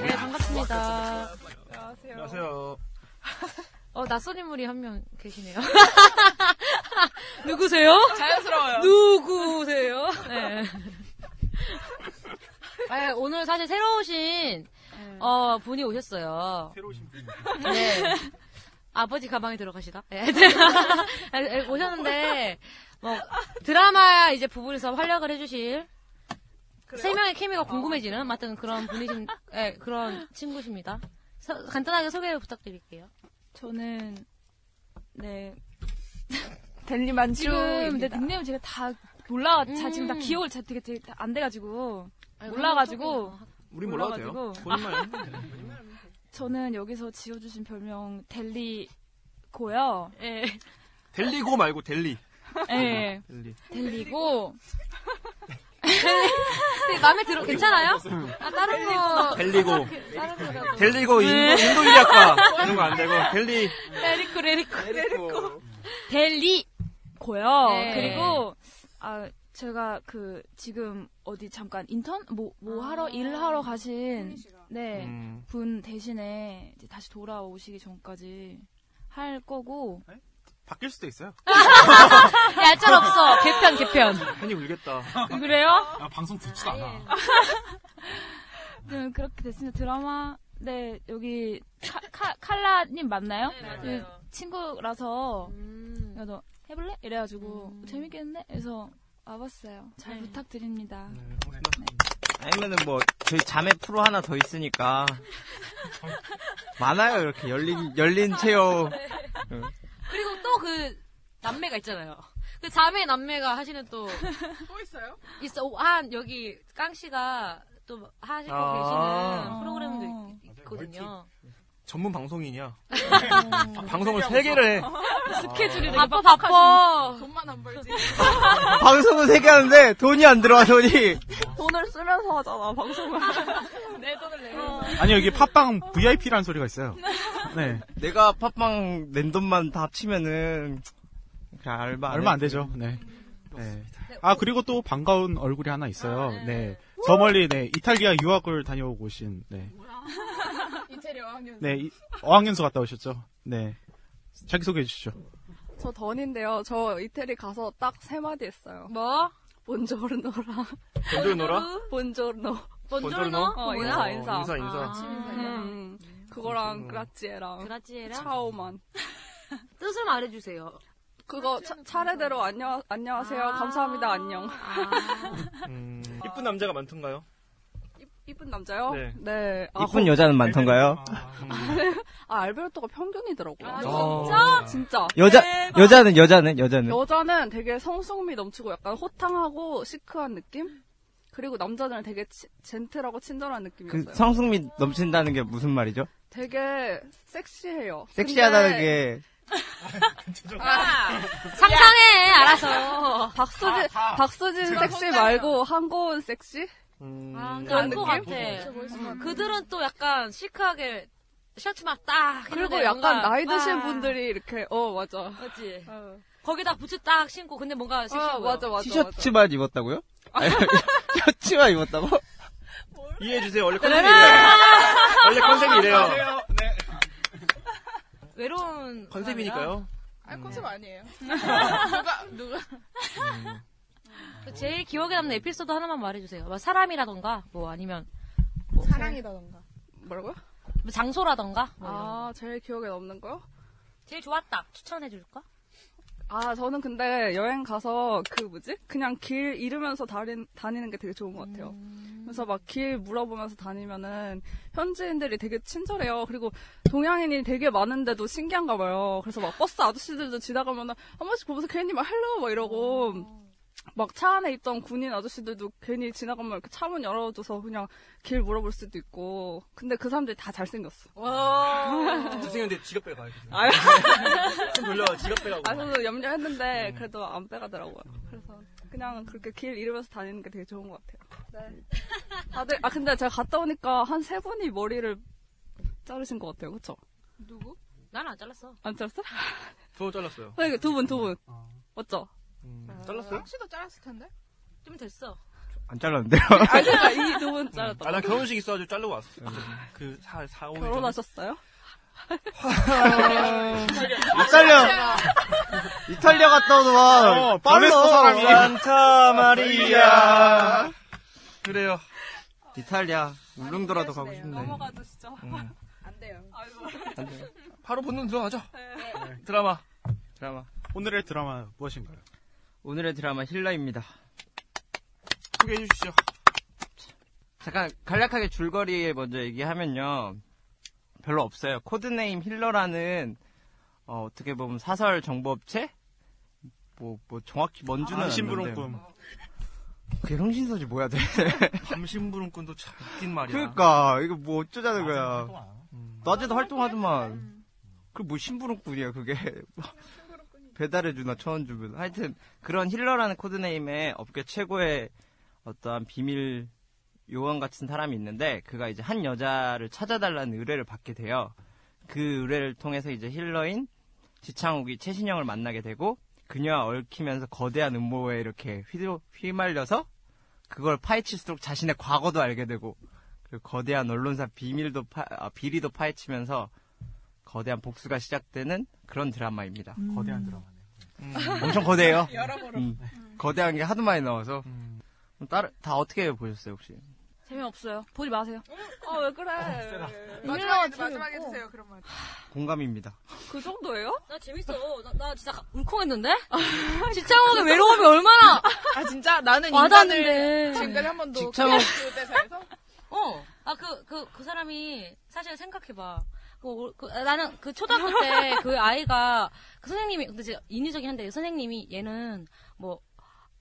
네, 반갑습니다. 안녕하세요. 어, 낯선 인물이 한 명 계시네요. 누구세요? 자연스러워요. 누구세요? 네. 아, 오늘 사실 새로 오신 어, 분이 오셨어요. 새로 오신 분. 네. 아버지 가방에 들어가시다. 네. 네, 오셨는데 뭐 드라마 이제 부분에서 활약을 해주실 세 명의 케미가 궁금해지는 맡은 그런 분이신 네, 그런 친구십니다. 서- 간단하게 소개 부탁드릴게요. 저는 네 델리 만주 지금 내 닉네임 제가 다 몰라 자 지금 다 음. 기억을 잘 되게, 되게 안 돼가지고 아이고, 몰라가지고 우리 몰라도 돼요. 몰라가지고. 본인만. 저는 여기서 지어주신 별명 델리고요. 예. 델리고 말고 델리. 예, 델리. 델리고 근데 마음에 들어 괜찮아요? 아 다른 거 델리고. 다른 거라도 델리고 인도, 인도 인학과 이런 거 안 되고 델리. 레리코 레리코 델리고. 델리고요. 네. 그리고 아 제가 그 지금 어디 잠깐 인턴 뭐뭐 하러 일하러 가신 네. 음. 분 대신에 이제 다시 돌아오시기 전까지 할 거고 바뀔 수도 있어요. 얄짤 없어 개편 개편 괜히 울겠다. 그래요? 아, 방송 듣지도 않아. 네, 그렇게 됐습니다. 드라마 네 여기 카, 카, 칼라님 맞나요? 그 친구라서 음. 그래도 해볼래? 이래가지고 음. 재밌겠는데? 그래서 와봤어요. 잘 네. 부탁드립니다. 아니면은 뭐 저희 자매 프로 하나 더 있으니까 많아요 이렇게 열린 열린 체험 그 남매가 있잖아요. 그 자매 남매가 하시는 또 또 있어요? 있어 한 여기 깡 씨가 또 하시고 아. 계시는 프로그램도 있, 있거든요. 전문 방송인이야. 어. 방송을 세 개를 해. 스케줄이 되게 바빠 바빠. 돈만 안 벌지. 방송은 세 개 하는데 돈이 안 들어와 돈이 돈을 쓰면서 하잖아, 방송을. 내 돈을 내면서. 아니, 여기 팟빵 VIP라는 소리가 있어요. 네. 내가 팟빵 낸 돈만 다 합치면은 그냥 얼마 안 얼마 안 해도 되죠. 네. 네. 아, 그리고 또 반가운 얼굴이 하나 있어요. 네. 저 멀리, 네. 이탈리아 유학을 다녀오고 오신, 네. 이태리 어학연. 네. 이- 어학연수 갔다 오셨죠. 네. 자기 소개해 주시죠. 저 던인데요. 저 이태리 가서 딱 세 마디 했어요. 뭐? 본조르노랑 먼저 놀아? 본조르노. 본조르노? 어, 뭐야? 인사, 인사. 인사, 인사. 아, 음, 그거랑 본조르노. 그라치에랑 그라지에랑 차오만. 뜻을 말해주세요. 그거 차, 차례대로 안녕 안녕하세요. 아. 감사합니다. 안녕. 아, 음, 이쁜 남자가 많던가요? 이- 이쁜 남자요? 네. 네. 아, 이쁜 여자는 많던가요? 아, 알베르토가 평균이더라고요. 아, 진짜? 진짜. 여자 대박. 여자는 여자는 여자는 여자는 되게 성숙미 넘치고 약간 호탕하고 시크한 느낌? 그리고 남자들은 되게 치- 젠틀하고 친절한 느낌이었어요. 그 성숙미 넘친다는 게 무슨 말이죠? 되게 섹시해요. 섹시하다는 근 데게 상상해 알아서. 박수진 박수진 섹시 말고 한고은 섹시? 음, 아, 그런 느낌? 같아. 그들은 또 약간 시크하게 셔츠 막 딱. 그리고 약간 뭔가- 나이 드신 와, 분들이 이렇게 어 맞아. 맞지. 어, 거기다 부츠 딱 신고 근데 뭔가 섹시해 어. 맞아 맞아. 티셔츠만 입었다고요? 아니, 셔츠만 입었다고? 이해해주세요. 원래 컨셉이 이래요. 원래 컨셉이 이래요. 외로운 컨셉이니까요. 아 컨셉 아니에요. 누가 누가 그 제일 기억에 남는 에피소드 하나만 말해주세요. 뭐 사람이라던가, 뭐 아니면 사랑이라던가. 뭐라고요? 뭐 장소라던가. 뭐. 아, 제일 기억에 남는 거요? 제일 좋았다. 추천해줄까? 아, 저는 근데 여행 가서 그 뭐지? 그냥 길 잃으면서 다니, 다니는 게 되게 좋은 것 같아요. 그래서 막 길 물어보면서 다니면은 현지인들이 되게 친절해요. 그리고 동양인이 되게 많은데도 신기한가 봐요. 그래서 막 버스 아저씨들도 지나가면은 한 번씩 보면서 괜히 막 hello 막 이러고 막 차 안에 있던 군인 아저씨들도 괜히 지나가면 이렇게 차문 열어줘서 그냥 길 물어볼 수도 있고. 근데 그 사람들이 다 잘생겼어. 잘생겼는데 지갑 빼가. 아유. 손 돌려 지갑 빼가고. 아, 저도 염려했는데, 그래도 안 빼가더라고요. 그래서, 그냥 그렇게 길 잃으면서 다니는 게 되게 좋은 것 같아요. 네. 다들, 아, 근데 제가 갔다 오니까 한 세 분이 머리를 자르신 것 같아요. 그쵸? 누구? 나는 안 잘랐어. 안 잘랐어? 저 잘랐어요. 네, 두 분, 두 분. 맞죠? 잘랐어요? 씨도 잘랐을 텐데. 좀 됐어. 안 잘랐는데요? 아, 그니까 이두분 잘랐다. 아, 난 결혼식 있어가지고 자르고 왔어. 그, 사, 사, 오 결혼하셨어요? 이탈리아 이탈리아 갔다 오더만 어, 보냈어, 사람이. 산타 마리아. 그래요. 이탈리아 울릉도라도 가고 싶네 넘어가도 진짜. 음. 안 돼요. 안 돼요. 바로 본론 들어가죠. 네. 드라마. 드라마 오늘의 드라마 무엇인가요? 오늘의 드라마 힐러입니다. 소개해 주시죠. 잠깐 간략하게 줄거리에 먼저 얘기하면요. 별로 없어요. codename 힐러라는 어, 어떻게 보면 사설 정보업체? 뭐, 뭐 정확히 뭔지는 아, 안 신부름꾼. 그게 흥신소지 뭐야 돼 밤신부름꾼도 참 웃긴 말이야. 그러니까 이거 뭐 어쩌자는 거야. 낮에도 활동하더만. 그뭐 심부름꾼이야 그게 배달해주나 천원 주면 하여튼 그런 힐러라는 코드네임의 업계 최고의 어떠한 비밀 요원 같은 사람이 있는데 그가 이제 한 여자를 찾아달라는 의뢰를 받게 돼요 그 의뢰를 통해서 이제 힐러인 지창욱이 최신영을 만나게 되고 그녀와 얽히면서 거대한 음모에 이렇게 휘, 휘말려서 그걸 파헤칠수록 자신의 과거도 알게 되고 그리고 거대한 언론사 비밀도 파, 아, 비리도 파헤치면서 거대한 복수가 시작되는 그런 드라마입니다. 거대한 드라마네요. 엄청 거대해요. 여러모로. 음. 거대한 게 하도 많이 나와서 그럼 다른 다 어떻게 보셨어요 혹시? 재미없어요. 보지 마세요. 아, 왜 그래. 마지막에 마지막에 해주세요. 그러면. 공감입니다. 그 정도예요? 나 재밌어. 나, 나 진짜 가- 울컥했는데? 지창욱의 외로움이 얼마나 아 진짜 나는 와닿는데. 지금까지 한 번도 직장은- 그 대사에서 어. 아, 그, 그, 그 사람이, 사실 생각해봐. 그, 올- 그, 아, 나는 그 초등학교 때 그 아이가, 그 선생님이, 근데 진짜 인위적인 한데, 그 선생님이 얘는 뭐,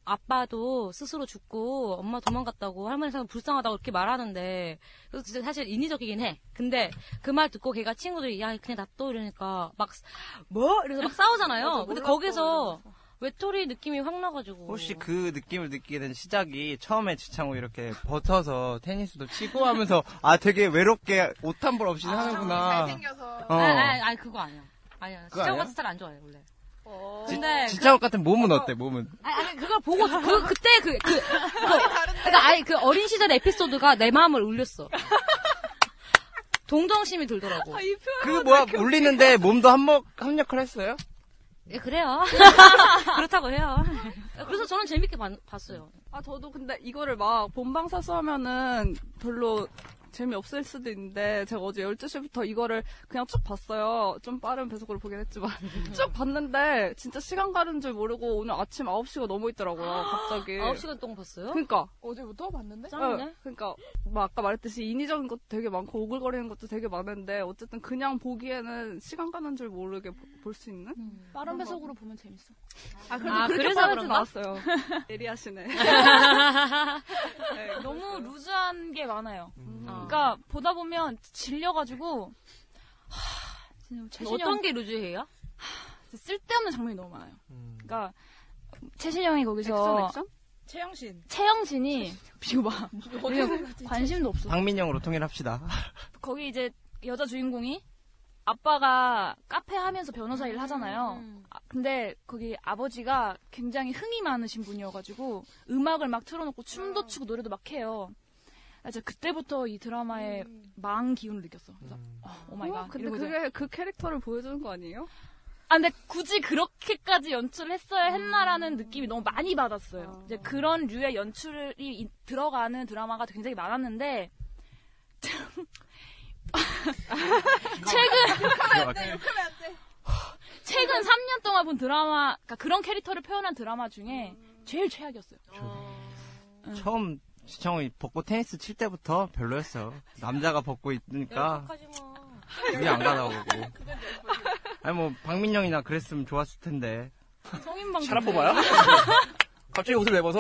아빠도 스스로 죽고, 엄마 도망갔다고, 할머니 생각 불쌍하다고 이렇게 말하는데, 그래서 진짜 사실 인위적이긴 해. 근데 그 말 듣고 걔가 친구들이, 야, 그냥 놔둬 이러니까, 막, 뭐? 이래서 막 싸우잖아요. 맞아, 근데 몰랐어, 거기서, 외톨이 느낌이 확 나가지고. 혹시 그 느낌을 느끼게 된 시작이 처음에 지창호 이렇게 버텨서 테니스도 치고 하면서 아 되게 외롭게 옷 한 벌 없이 하는구나. 잘생겨서. 어. 아니, 아니, 아니, 그거 아니야. 아니야. 지창욱 아니야? 같은 스타일 안 좋아해, 원래. 지, 근데 지창호 같은 몸은 어때? 몸은? 아니, 아니, 그걸 보고, 그, 그때 그, 그, 그, 그니까, 아니, 그 어린 시절 에피소드가 내 마음을 울렸어. 동정심이 들더라고. 그 뭐야 울리는데 몸도 한몫 한 역할 했어요? 예, 그래요. 그렇다고 해요. 그래서 저는 재밌게 봤, 봤어요. 아, 저도 근데 이거를 막 본방사수 하면은 별로 재미없을 수도 있는데 제가 어제 12시부터 이거를 그냥 쭉 봤어요. 좀 빠른 배속으로 보긴 했지만 쭉 봤는데 진짜 시간 가는 줄 모르고 오늘 아침 9시가 넘어 있더라고요. 갑자기. 9시간 동안 봤어요? 그러니까 어제부터 봤는데? 짱이네. 그러니까 뭐 아까 말했듯이 인위적인 것도 되게 많고 오글거리는 것도 되게 많은데 어쨌든 그냥 보기에는 시간 가는 줄 모르게 볼 수 있는 빠른 배속으로 보면 재밌어. 아 그래도 아, 그래서 빠르진 그런가? 않았어요. 예리하시네. 네, 너무 루즈한 게 많아요. 어. 그러니까 보다 보면 질려가지고 하, 진짜 최신형 어떤 게 루즈해요? 쓸데없는 장면이 너무 많아요. 그러니까 최신형이 거기서 액션 액션? 최영신. 최영진이 비고 봐. 관심도 없어. 박민영으로 통일합시다. 거기 이제 여자 주인공이 아빠가 카페 하면서 변호사 일을 하잖아요. 음. 아, 근데 거기 아버지가 굉장히 흥이 많으신 분이어가지고 음악을 막 틀어놓고 춤도 추고 노래도 막 해요. 아, 진짜 그때부터 이 드라마의 망 기운을 느꼈어. 그래서 어, oh my 어, God. 근데 이제 그게 그 캐릭터를 보여주는 거 아니에요? 아, 근데 굳이 그렇게까지 연출을 했어야 했나라는 느낌이 너무 많이 받았어요. 이제 그런 류의 연출이 이- 들어가는 드라마가 굉장히 많았는데, 최근, 최근 3년 동안 본 드라마, 그러니까 그런 캐릭터를 표현한 드라마 중에 제일 최악이었어요. 처음 시청이 벗고 테니스 칠 때부터 별로였어. 남자가 벗고 있으니까 우리 안 가다 보고. 아니 뭐 박민영이나 그랬으면 좋았을 텐데. 성인방 샤라 뽑아요? 갑자기 옷을 왜 벗어?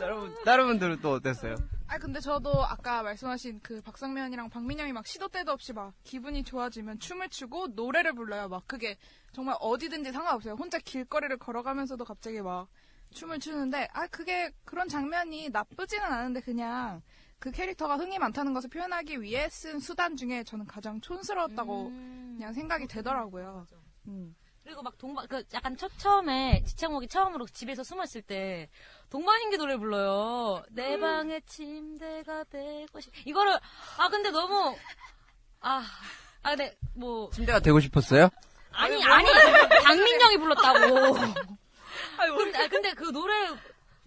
여러분 다른 분들은 또 어땠어요? 아 근데 저도 아까 말씀하신 그 박상면이랑 박민영이 막 시도 때도 없이 막 기분이 좋아지면 춤을 추고 노래를 불러요. 막 그게 정말 어디든지 상관없어요. 혼자 길거리를 걸어가면서도 갑자기 막 춤을 추는데 아 그게 그런 장면이 나쁘지는 않은데 그냥 그 캐릭터가 흥이 많다는 것을 표현하기 위해 쓴 수단 중에 저는 가장 촌스러웠다고 그냥 생각이 되더라고요. 음. 그리고 막 동방 그 약간 첫 처음에 지창욱이 처음으로 집에서 숨어 있을 때 동방신기 노래 불러요. 내 방에 침대가 되고 싶. 이거를 아 근데 너무 아. 아 근데 뭐 침대가 되고 싶었어요? 아니 아니 박민영이 불렀다고. 근데, 아, 근데 그 노래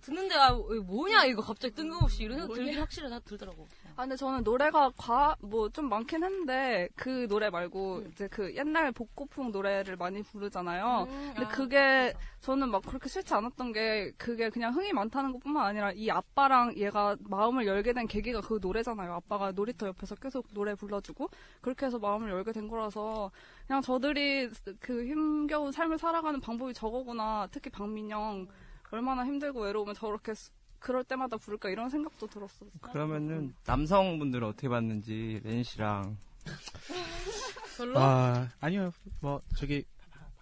듣는데 아 뭐냐 이거 갑자기 뜬금없이 이런 생각 들긴 확실히 다 들더라고. 아, 근데 저는 노래가 과, 뭐, 좀 많긴 했는데, 그 노래 말고, 음. 이제 그 옛날 복고풍 노래를 많이 부르잖아요. 음, 근데 아. 그게, 저는 막 그렇게 싫지 않았던 게, 그게 그냥 흥이 많다는 것 뿐만 아니라, 이 아빠랑 얘가 마음을 열게 된 계기가 그 노래잖아요. 아빠가 놀이터 옆에서 계속 노래 불러주고, 그렇게 해서 마음을 열게 된 거라서, 그냥 저들이 그 힘겨운 삶을 살아가는 방법이 저거구나. 특히 박민영, 얼마나 힘들고 외로우면 저렇게, 수- 그럴 때마다 부를까, 이런 생각도 들었어요. 그러면은 남성분들은 어떻게 봤는지 렌 씨랑 아, 아니요. 뭐, 저기,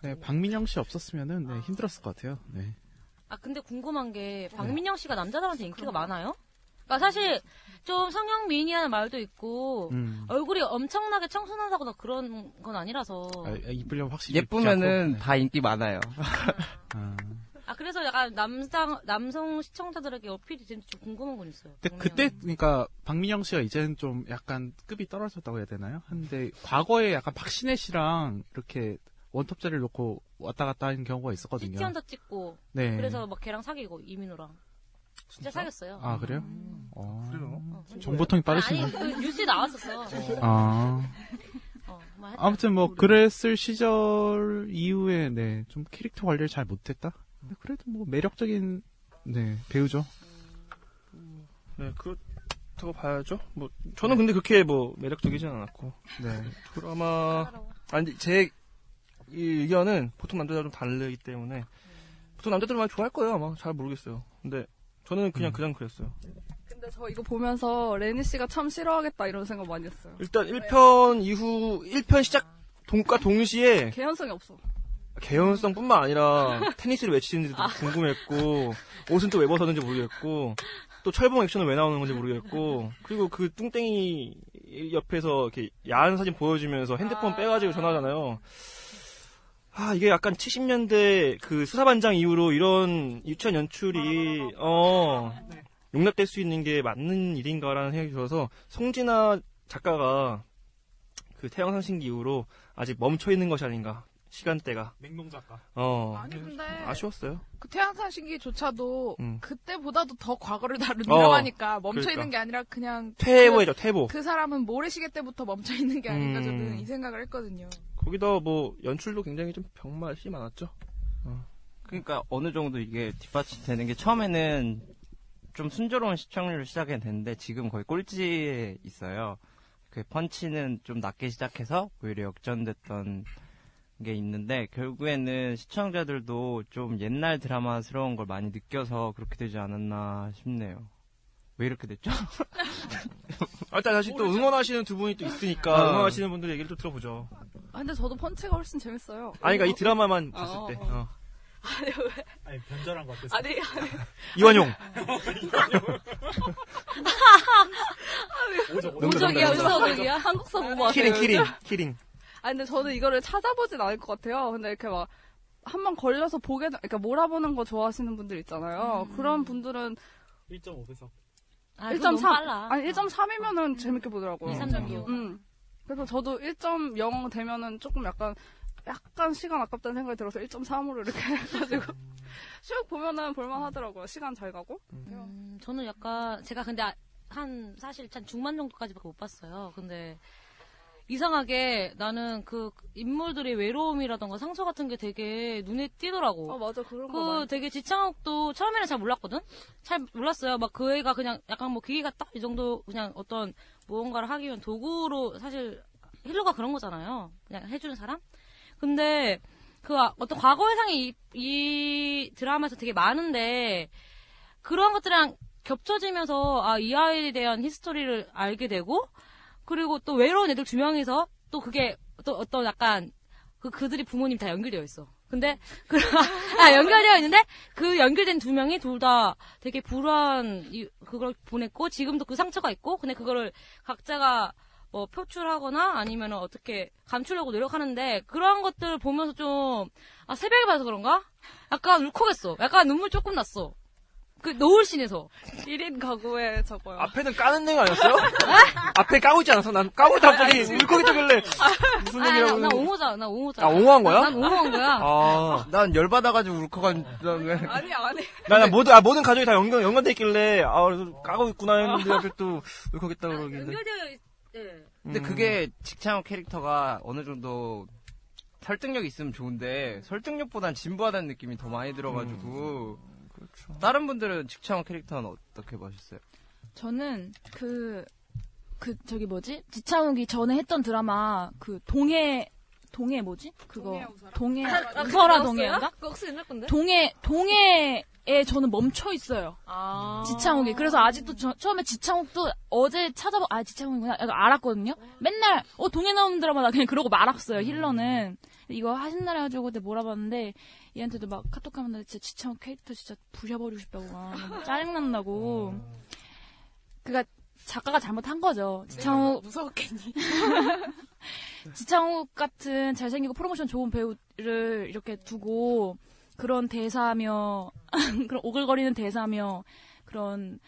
네, 박민영 씨 없었으면은, 네, 힘들었을 것 같아요. 네. 아 근데 궁금한 게 박민영 씨가 남자들한테 인기가 많아요? 그러니까 사실 좀 성형 미인이라는 말도 있고 음. 얼굴이 엄청나게 청순하다거나 그런 건 아니라서 아, 이쁘려면 확실히. 예쁘면은 다 인기 많아요. 아. 아 그래서 약간 남성 남성 시청자들에게 어필이 되는지 좀 궁금한 건 있어요. 근데 그때, 그러니까, 박민영 씨가 이제는 좀 약간 급이 떨어졌다고 해야 되나요? 근데, 과거에 약간 박신혜 씨랑 이렇게 원톱 자리를 놓고 왔다 갔다 하는 경우가 있었거든요. 시티헌터 찍고 네. 그래서 막 걔랑 사귀고 이민호랑 진짜 사귀었어요. 아, 그래요? 어. 그래요? 정보통이 아니, 빠르시네. 아니 그 뉴스에 나왔었어. 아. 어, 뭐 아무튼 뭐 그랬을 시절 이후에 네 좀 캐릭터 관리를 잘 못했다. 근데 그래도 뭐 매력적인 네 배우죠. 네, 그렇다고 봐야죠. 뭐, 저는 근데 그렇게 뭐, 매력적이진 않았고. 네. 드라마, 아니, 제, 이 의견은 보통 남자들은 좀 다르기 때문에, 보통 남자들은 많이 좋아할 거예요, 아마. 잘 모르겠어요. 근데, 저는 그냥, 그냥 그랬어요. 근데 저 이거 보면서 레니 씨가 참 싫어하겠다 이런 생각 많이 했어요. 일단 1편 이후, 1편 시작, 동과 동시에, 개연성이 없어. 개연성 뿐만 아니라, 테니스를 왜 치는지도 아. 궁금했고, 옷은 또 왜 벗었는지 모르겠고, 또 철봉 액션은 왜 나오는 건지 모르겠고, 그리고 그 뚱땡이 옆에서 이렇게 야한 사진 보여주면서 핸드폰 빼가지고 전화하잖아요. 아, 이게 약간 70년대 그 수사반장 이후로 이런 유치한 연출이, 어, 용납될 수 있는 게 맞는 일인가라는 생각이 들어서, 송진아 작가가 그 태양상신기 이후로 아직 멈춰 있는 것이 아닌가. 시간대가. 맹농 작가. 어. 아니 근데 아쉬웠어요. 그 태양산 신기조차도 음. 그때보다도 더 과거를 다룬 어, 드라마니까 멈춰 그러니까. 있는 게 아니라 그냥 퇴보해죠, 그, 퇴보. 그 사람은 모래시계 때부터 멈춰 있는 게 아닌가 음. 저는 이 생각을 했거든요. 거기다 뭐 연출도 굉장히 좀 병맛이 많았죠. 그러니까 어느 정도 이게 뒷받침되는 게 처음에는 좀 순조로운 시청률을 시작했는데 지금 거의 꼴찌에 있어요. 그 펀치는 좀 낮게 시작해서 오히려 역전됐던 게 있는데 결국에는 시청자들도 좀 옛날 드라마스러운 걸 많이 느껴서 그렇게 되지 않았나 싶네요. 왜 이렇게 됐죠? 아, 일단 다시 또 응원하시는 두 분이 또 있으니까 아. 응원하시는 분들 얘기를 좀 들어보죠. 아, 근데 저도 펀치가 훨씬 재밌어요. 아니, 그러니까 이 드라마만 어, 봤을 어, 때. 어. 어. 아니, 왜? 아니 변절한 것 같았어. 아니, 아니. 이완용. 오적이야, 농담, 오적이야? 한국서 보고 왔어요. 키링, 키링, 요즘? 키링. 아 근데 저는 이거를 찾아보진 않을 것 같아요. 근데 이렇게 막 한 번 걸려서 보게, 되- 그러니까 몰아보는 거 좋아하시는 분들 있잖아요. 그런 분들은 1.5배속. 아, 그건 너무 1.3, 빨라. 아니 1.3이면은 재밌게 보더라고요. 2, 3.6. 음. 그래서 저도 1.0 되면은 조금 약간 약간 시간 아깝다는 생각이 들어서 1.3으로 이렇게 해가지고 쭉 보면은 볼만하더라고요. 시간 잘 가고. 음, 저는 약간 제가 근데 아- 한 사실 한 중반 정도까지밖에 못 봤어요. 근데 이상하게 나는 그 인물들의 외로움이라던가 상처 같은 게 되게 눈에 띄더라고. 아 맞아 그런 거그 되게 지창욱도 처음에는 잘 몰랐거든? 잘 몰랐어요. 막 그 애가 그냥 약간 뭐 기계가 딱이 정도 그냥 어떤 무언가를 하기 위한 도구로 사실 힐러가 그런 거잖아요. 그냥 해주는 사람? 근데 그 아- 어떤 과거 회상이 이, 이 드라마에서 되게 많은데 그런 것들이랑 겹쳐지면서 아, 이 아이에 대한 히스토리를 알게 되고 그리고 또 외로운 애들 두 명이서 또 그게 또 어떤 약간 그 그들이 부모님 다 연결되어 있어. 근데 그, 아 연결되어 있는데 그 연결된 두 명이 둘 다 되게 이- 그걸 보냈고 지금도 그 상처가 있고 근데 그거를 각자가 뭐 표출하거나 아니면 어떻게 감추려고 노력하는데 그런 것들을 보면서 좀 아 새벽에 봐서 그런가? 약간 울컥했어. 약간 눈물 조금 났어. 그 노을신에서 1인 가구에 저거요. 앞에는 까는 내용 아니었어요? 앞에 까고 있지 않았어? 난 까고 있다 갑자기 울컥했다길래 무슨 아, 얘기라고. 나 옹호자, 나 옹호자. 아, 옹호한 거야? 난 옹호한 거야. 아. 난 열받아가지고 울컥한 다음에. 아니 아니. 나, 나 모든, 아, 모든 가족이 다 연관, 연관돼 있길래, 아, 그래서 까고 있구나 했는데, 앞에 또, 울컥했다 그러길래. 연결되어 있, 예. 근데 음. 그게 직창호 캐릭터가 어느 정도 설득력 있으면 좋은데 설득력보단 진부하다는 느낌이 더 많이 들어가지고 다른 분들은 직창호 캐릭터는 어떻게 보셨어요? 저는 그, 그, 저기 뭐지? 지창욱이 전에 했던 드라마, 그, 동해, 동해 뭐지? 그거. 동해, 우설아 동해인가? 그거 혹시 옛날 건데? 동해, 동해에 저는 멈춰 있어요. 아. 지창욱이. 그래서 아직도 저- 처음에 지창욱도 어제 찾아보, 아, 지창욱이구나. 약간 알았거든요? 맨날, 어, 동해 나오는 드라마 나 그냥 그러고 말았어요, 힐러는. 이거 하신날 해가지고 그때 몰아봤는데, 얘한테도 막 카톡 하면 나 진짜 지창욱 캐릭터 진짜 부셔버리고 싶다고 막, 막 짜증난다고. 그니까, 작가가 잘못한 거죠. 지창욱. 무서웠겠니? 지창욱 같은 잘생기고 프로모션 좋은 배우를 이렇게 두고 그런 대사며 그런 오글거리는 대사며 그런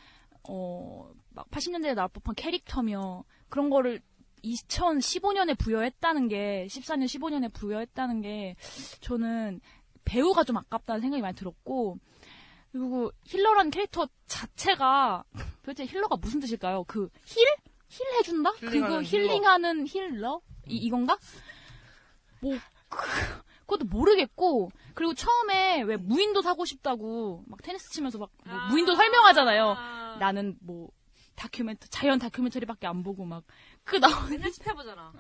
어 막 80년대에 나올 법한 캐릭터며 그런 거를 2015년에 부여했다는 게 14년 15년에 부여했다는 게 저는 배우가 좀 아깝다는 생각이 많이 들었고 그리고 힐러라는 캐릭터 자체가 도대체 healer가 무슨 뜻일까요? 그 heal? heal 해준다? 그거 힐링하는 healer. 이, 이건가? 뭐, 그, 그것도 모르겠고, 그리고 처음에 왜 무인도 사고 싶다고 막 테니스 치면서 막뭐 무인도 설명하잖아요. 나는 뭐, 다큐멘터, 자연 다큐멘터리밖에 안 보고 막, 그 나오는. 맨날 스타 보잖아.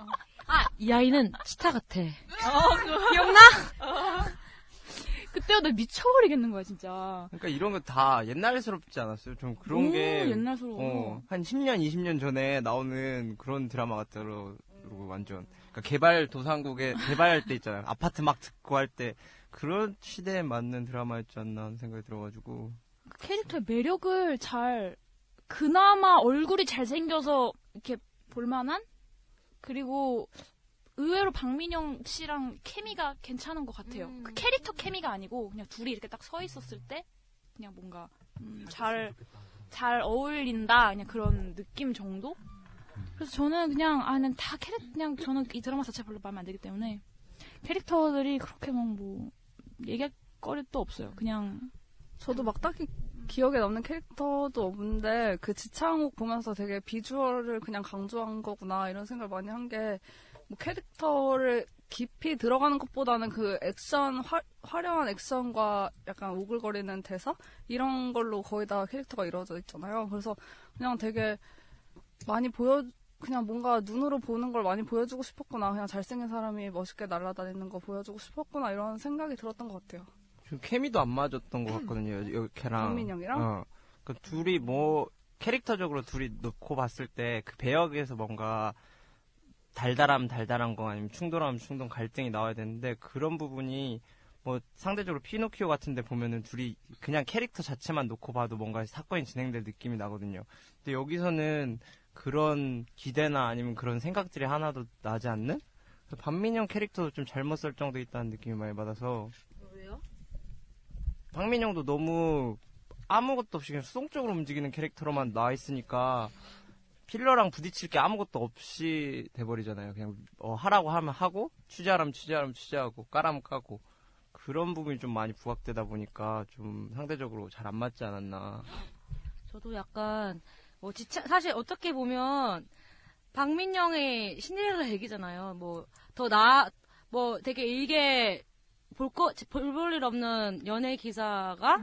아, 이 아이는 스타 같아. 기억나? 그때가 나 미쳐버리겠는 거야, 진짜. 그러니까 이런 거 다 옛날스럽지 않았어요? 좀 그런 게 옛날스러워. 어, 한 10년, 20년 전에 나오는 그런 드라마 같더라고 완전. 그러니까 개발 도상국에 개발할 때 있잖아요. 아파트 막 듣고 할 때 그런 시대에 맞는 드라마였지 않나 하는 생각이 들어가지고. 그 캐릭터의 매력을 잘 그나마 얼굴이 잘생겨서 이렇게 볼만한 그리고 의외로 박민영 씨랑 케미가 괜찮은 것 같아요. 그 캐릭터 케미가 아니고 그냥 둘이 이렇게 딱 서 있었을 때 그냥 뭔가 음, 잘, 잘 어울린다 그냥 그런 느낌 정도? 그래서 저는 그냥 아 그냥 다 캐릭 그냥 저는 이 드라마 자체 별로 마음에 안 들기 때문에 캐릭터들이 그렇게 막 뭐 얘기할 거리도 없어요. 그냥 저도 막 딱히 기억에 남는 캐릭터도 없는데 그 지창욱 보면서 되게 비주얼을 그냥 강조한 거구나 이런 생각을 많이 한 게 뭐 캐릭터를 깊이 들어가는 것보다는 그 액션 화, 화려한 액션과 약간 오글거리는 대사 이런 걸로 거의 다 캐릭터가 이루어져 있잖아요. 그래서 그냥 되게 많이 보여 그냥 뭔가 눈으로 보는 걸 많이 보여주고 싶었구나. 그냥 잘생긴 사람이 멋있게 날아다니는 거 보여주고 싶었구나 이런 생각이 들었던 것 같아요. 좀 케미도 안 맞았던 것 같거든요. 여- 걔랑. 박민영이랑? 어. 그 둘이 뭐 캐릭터적으로 둘이 놓고 봤을 때 그 배역에서 뭔가 달달함 달달한 거 아니면 충돌함 충돌 갈등이 나와야 되는데 그런 부분이 뭐 상대적으로 피노키오 같은데 보면은 둘이 그냥 캐릭터 자체만 놓고 봐도 뭔가 사건이 진행될 느낌이 나거든요. 근데 여기서는 그런 기대나 아니면 그런 생각들이 하나도 나지 않는 반민영 캐릭터도 좀 잘못 설정돼 있다는 느낌이 많이 받아서 왜요? 박민영도 너무 아무것도 없이 그냥 수동적으로 움직이는 캐릭터로만 나와 있으니까 필러랑 부딪힐 게 아무것도 없이 돼버리잖아요. 그냥 어, 하라고 하면 하고 취재하라면 취재하면 취재하고 까라면 까고 그런 부분이 좀 많이 부각되다 보니까 좀 상대적으로 잘 안 맞지 않았나. 저도 약간 뭐 지차 사실 어떻게 보면 박민영의 신데렐라 얘기잖아요. 뭐 더 나 뭐 되게 일개 볼거 볼볼 일 없는 연예 기사가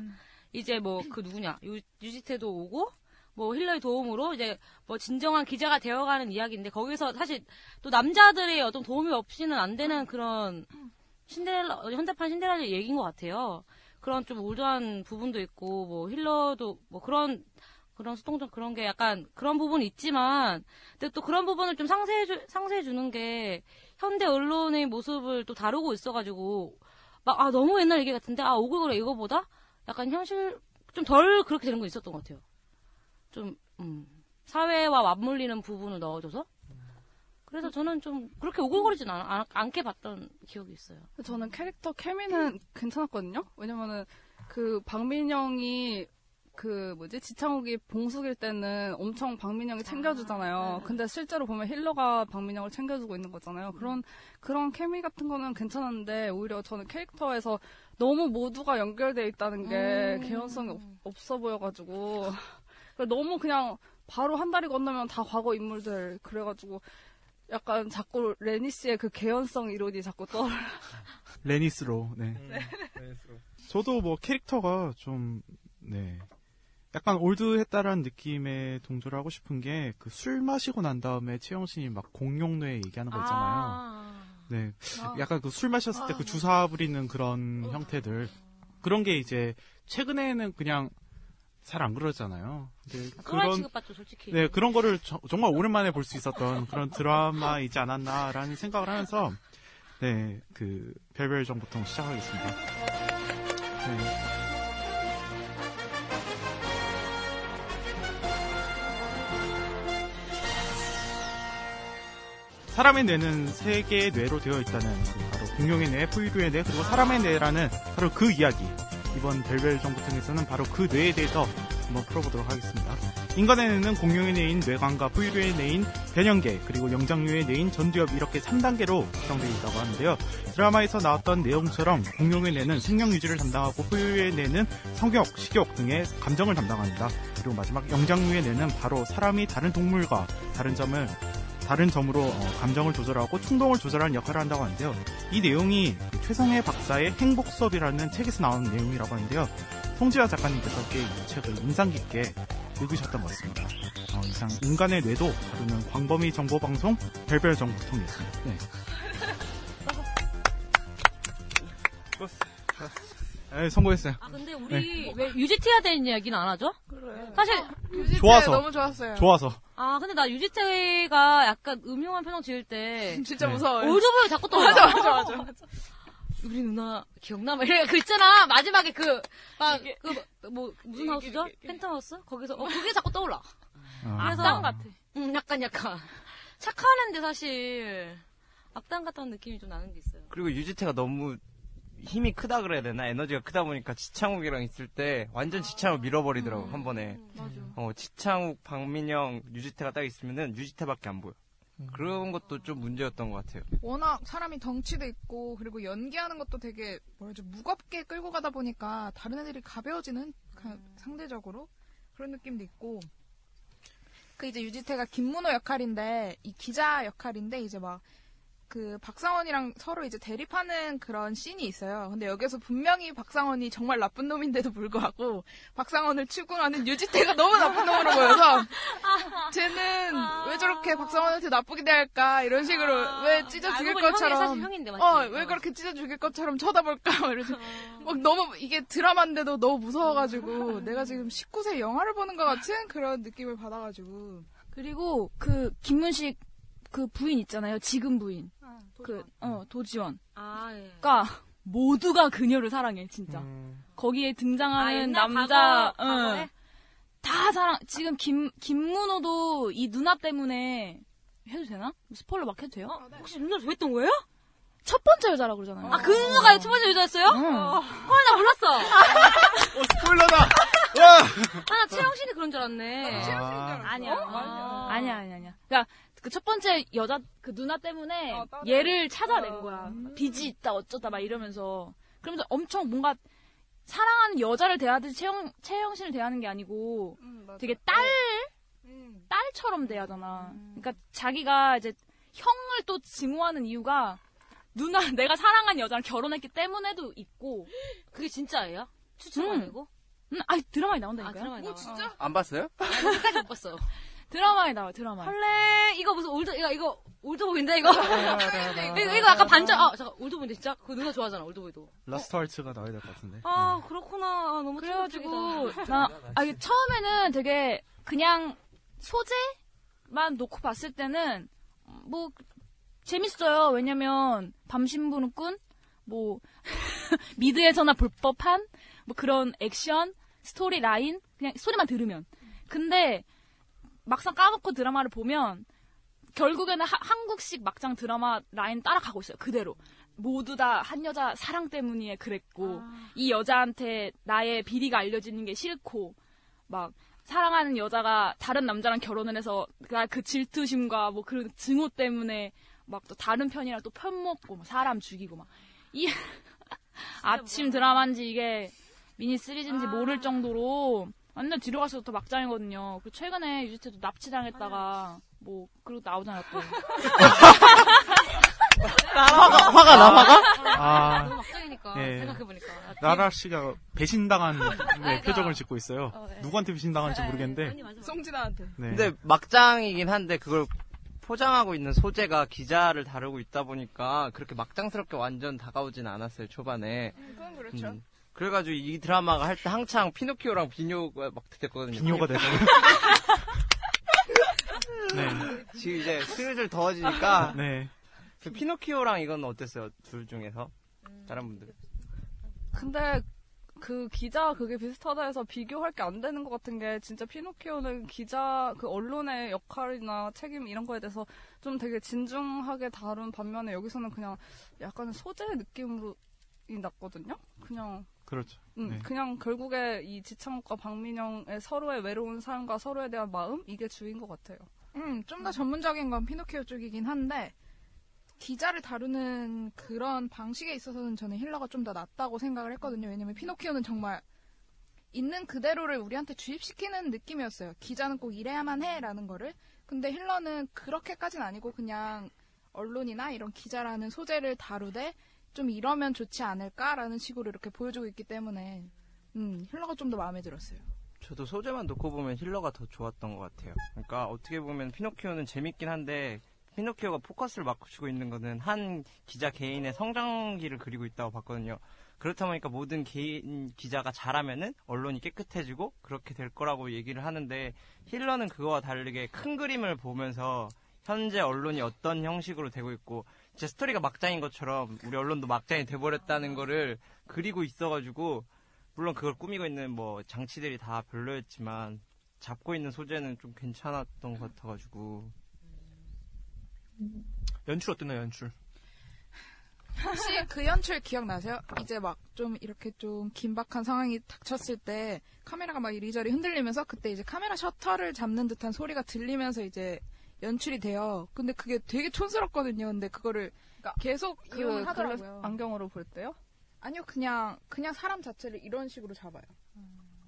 이제 뭐 그 누구냐 유, 유지태도 오고 뭐 힐러의 도움으로 이제 뭐 진정한 기자가 되어가는 이야기인데 거기서 사실 또 남자들의 어떤 도움이 없이는 안 되는 그런 신데렐라 현대판 신데렐라 얘기인 것 같아요. 그런 좀 올드한 부분도 있고 뭐 힐러도 뭐 그런 그런 수동적 그런 게 약간 그런 부분이 있지만 근데 또 그런 부분을 좀 상세해 주, 상세해 주는 게 현대 언론의 모습을 또 다루고 있어가지고 막 아 너무 옛날 얘기 같은데 아 오글거려 이거보다 약간 현실 좀 덜 그렇게 되는 거 있었던 것 같아요. 좀 음, 사회와 맞물리는 부분을 넣어줘서 그래서 저는 좀 그렇게 오글거리진 않, 않, 않게 봤던 기억이 있어요. 저는 캐릭터 케미는 괜찮았거든요. 왜냐면은 그 박민영이 그 뭐지 지창욱이 봉숙일 때는 엄청 박민영이 챙겨주잖아요. 근데 실제로 보면 힐러가 박민영을 챙겨주고 있는 거잖아요. 그런 그런 케미 같은 거는 괜찮았는데 오히려 저는 캐릭터에서 너무 모두가 연결돼 있다는 게 음. 개연성이 없, 없어 보여가지고 너무 그냥 바로 한 다리 건너면 다 과거 인물들 그래가지고 약간 자꾸 레니 씨의 그 개연성 이론이 자꾸 떠올라. 레니스로. 네. 저도 뭐 캐릭터가 좀 네. 약간 올드했다라는 느낌에 동조를 하고 싶은 게 그 술 마시고 난 다음에 최영신이 막 공룡뇌 얘기하는 거 있잖아요. 네. 약간 그 술 마셨을 때 그 주사 부리는 그런 형태들. 그런 게 이제 최근에는 그냥 잘 안 그러잖아요. 근데 또라이 취급받죠, 솔직히. 네, 그런 거를 저- 정말 오랜만에 볼 수 있었던 그런 드라마이지 않았나라는 생각을 하면서 네, 그 별별 정보통 시작하겠습니다. 네. 사람의 뇌는 세 개의 뇌로 되어 있다는 그 바로 공룡의 뇌, 포유류의 뇌, 그리고 사람의 뇌라는 바로 그 이야기. 이번 별별 정보통에서는 바로 그 뇌에 대해서 한번 풀어보도록 하겠습니다. 인간의 뇌는 공룡의 뇌인 뇌관과 포유류의 뇌인 변형계, 그리고 영장류의 뇌인 전두엽 이렇게 3단계로 구성되어 있다고 하는데요. 드라마에서 나왔던 내용처럼 공룡의 뇌는 생명 유지를 담당하고 포유류의 뇌는 성욕, 식욕 등의 감정을 담당합니다. 그리고 마지막 영장류의 뇌는 바로 사람이 다른 동물과 다른 점을 다른 점으로 어, 감정을 조절하고 충동을 조절하는 역할을 한다고 하는데요. 이 내용이 그 최성해 박사의 행복 수업이라는 책에서 나온 내용이라고 하는데요. 송지아 작가님께서 꽤 이 책을 인상 깊게 읽으셨던 것 같습니다. 어, 이상 인간의 뇌도 다루는 광범위 정보 방송 별별 정보통이었습니다. 네. 네, 성공했어요. 아 근데 네. 우리 왜 유지태야 되는 이야기는 안 하죠? 사실 유지태 좋아서. 너무 좋았어요. 좋아서. 아 근데 나 유지태가 약간 음흉한 표정 지을 때 진짜 네. 무서워요. 올드보이 자꾸 떠올라. 맞아, 맞아, 맞아, 맞아. 우리 누나 기억나? 막 이래 그 있잖아 마지막에 그막그뭐 무슨 하우스죠? 펜트하우스? 거기서 어 그게 자꾸 떠올라. 어. 그래서 악당 같아. 음 약간 약간 착한 애인데 사실 악당 같다는 느낌이 좀 나는 게 있어요. 그리고 유지태가 너무 힘이 크다 그래야 되나 에너지가 크다 보니까 지창욱이랑 있을 때 완전 지창욱 밀어버리더라고 한 번에. 어 지창욱, 박민영, 유지태가 딱 있으면은 유지태밖에 안 보여. 그런 것도 좀 문제였던 것 같아요. 워낙 사람이 덩치도 있고 그리고 연기하는 것도 되게 뭐라죠 무겁게 끌고 가다 보니까 다른 애들이 가벼워지는 가- 상대적으로 그런 느낌도 있고 그 이제 유지태가 김문호 역할인데 이 기자 역할인데 이제 막 그 박상원이랑 서로 이제 대립하는 그런 씬이 있어요. 근데 여기서 분명히 박상원이 정말 나쁜 놈인데도 불구하고 박상원을 추궁하는 유지태가 너무 나쁜 놈으로 보여서 쟤는 왜 저렇게 박상원한테 나쁘게 대할까 이런 식으로 왜 찢어 죽일 것처럼 형인데? 어, 왜 어. 그렇게 찢어 죽일 것처럼 쳐다볼까 막 이러지. 막 너무 이게 드라마인데도 너무 무서워가지고 내가 지금 19세 영화를 보는 것 같은 그런 느낌을 받아가지고 그리고 그 김문식 그 부인 있잖아요. 지금 부인. 그 어 도지원. 아 예. 그러니까 모두가 그녀를 사랑해 진짜. 음. 거기에 아, 등장하는 옛날 남자, 과거? 응. 다 사랑. 지금 김 김문호도 이 누나 때문에 해도 되나? 스포일러 막 해도 돼요? 혹시 누나 좋아했던 거예요? 첫 번째 여자라고 그러잖아요. 아 그 누나가 첫 번째 여자였어요? 응. 어, 나 몰랐어. 어, 스포일러다! 나 채영신이 그런 줄 알았네. 아. 아니야. 아. 아니야, 아니야, 아니야. 그러니까 그 첫 번째 여자 그 누나 때문에 어. 얘를 찾아낸 어. 거야. 빚이 있다 어쩌다 막 이러면서 그러면서 엄청 뭔가 사랑하는 여자를 대하듯이 채영 채영신을 대하는 게 아니고 음, 맞아. 되게 딸 음. 딸처럼 대하잖아. 그러니까 자기가 이제 형을 또 증오하는 이유가 누나 내가 사랑한 여자랑 결혼했기 때문에도 있고 그게 진짜예요? 추측 음. 아니고? 음, 아니 드라마에 아, 나온다니까요. 드라마에 나와. 진짜? 안 봤어요? 끝까지 못 봤어요. 드라마에 나와 드라마. 헐레, 이거 무슨 올드, 이거, 이거, 올드보이인데, 이거? 이거, 이거 약간 반전, 아, 잠깐, 올드보이인데, 진짜? 그거 누나 좋아하잖아, 올드보이도. Last Waltz가 나와야 될 것 같은데. 아, 그렇구나. 아, 너무 그래가지고 충격적이다. 나 아, 이게 처음에는 되게 그냥 소재만 놓고 봤을 때는 뭐 재밌어요. 왜냐면 밤심부름꾼 뭐 미드에서나 볼 법한 뭐 그런 액션 스토리 라인 그냥 소리만 들으면 근데 막상 까놓고 드라마를 보면 결국에는 하- 한국식 막장 드라마 라인 따라가고 있어요. 그대로. 모두 다 한 여자 사랑 때문이에 그랬고 이 여자한테 나의 비리가 알려지는 게 싫고 막 사랑하는 여자가 다른 남자랑 결혼을 해서 그- 그 질투심과 뭐그 증오 때문에 막 또 다른 편이랑 또 편먹고 막 사람 죽이고 막 이 아침 드라마인지 이게 미니 시리즈인지 모를 정도로 완전 뒤로 갈수록 더 막장이거든요. 그 최근에 유지태도 납치당했다가 뭐 그리고 나오잖아 또. 화가, 화가 나, 화가? 아. 너무 막장이니까, 예. 생각해보니까. 아, 나라 씨가 배신당한 네, 그러니까. 표정을 짓고 있어요. 어, 네. 누구한테 배신당한지 아, 모르겠는데. 송진아한테. 네. 근데 막장이긴 한데 그걸 포장하고 있는 소재가 기자를 다루고 있다 보니까 그렇게 막장스럽게 완전 다가오진 않았어요 초반에. 그건 그렇죠. 음. 그래가지고 이 드라마가 할 때 한창 피노키오랑 비뇨가 막 됐거든요. 비뇨가 돼서. 네. 지금 이제 슬슬 더워지니까 네. 그 피노키오랑 이건 어땠어요? 둘 중에서 다른 분들. 근데 그 기자 그게 비슷하다 해서 비교할 게 안 되는 것 같은 게 진짜 피노키오는 기자 그 언론의 역할이나 책임 이런 거에 대해서 좀 되게 진중하게 다룬 반면에 여기서는 그냥 약간 소재 느낌으로 이 났거든요. 그냥 그렇죠. 음, 네. 그냥 결국에 이 지창욱과 박민영의 서로의 외로운 삶과 서로에 대한 마음 이게 주인 것 같아요. 음, 좀 더 전문적인 건 피노키오 쪽이긴 한데 기자를 다루는 그런 방식에 있어서는 저는 힐러가 좀 더 낫다고 생각을 했거든요. 왜냐면 피노키오는 정말 있는 그대로를 우리한테 주입시키는 느낌이었어요. 기자는 꼭 이래야만 해라는 거를. 근데 힐러는 그렇게까지는 아니고 그냥 언론이나 이런 기자라는 소재를 다루되 좀 이러면 좋지 않을까라는 식으로 이렇게 보여주고 있기 때문에 음, 힐러가 좀 더 마음에 들었어요. 저도 소재만 놓고 보면 힐러가 더 좋았던 것 같아요. 그러니까 어떻게 보면 피노키오는 재밌긴 한데 피노키오가 포커스를 맞추고 있는 거는 한 기자 개인의 성장기를 그리고 있다고 봤거든요. 그렇다 보니까 모든 개인 기자가 잘하면은 언론이 깨끗해지고 그렇게 될 거라고 얘기를 하는데 힐러는 그거와 다르게 큰 그림을 보면서 현재 언론이 어떤 형식으로 되고 있고 제 스토리가 막장인 것처럼 우리 언론도 막장이 돼버렸다는 거를 그리고 있어가지고 물론 그걸 꾸미고 있는 뭐 장치들이 다 별로였지만 잡고 있는 소재는 좀 괜찮았던 것 같아가지고 연출 어땠나요, 연출? 혹시 그 연출 기억나세요? 이제 막 좀 이렇게 좀 긴박한 상황이 닥쳤을 때 카메라가 막 이리저리 흔들리면서 그때 이제 카메라 셔터를 잡는 듯한 소리가 들리면서 이제 연출이 돼요. 근데 그게 되게 촌스럽거든요. 근데 그거를 계속 그 이용을 하더라고요. 안경으로 볼 때요? 아니요, 그냥 그냥 사람 자체를 이런 식으로 잡아요.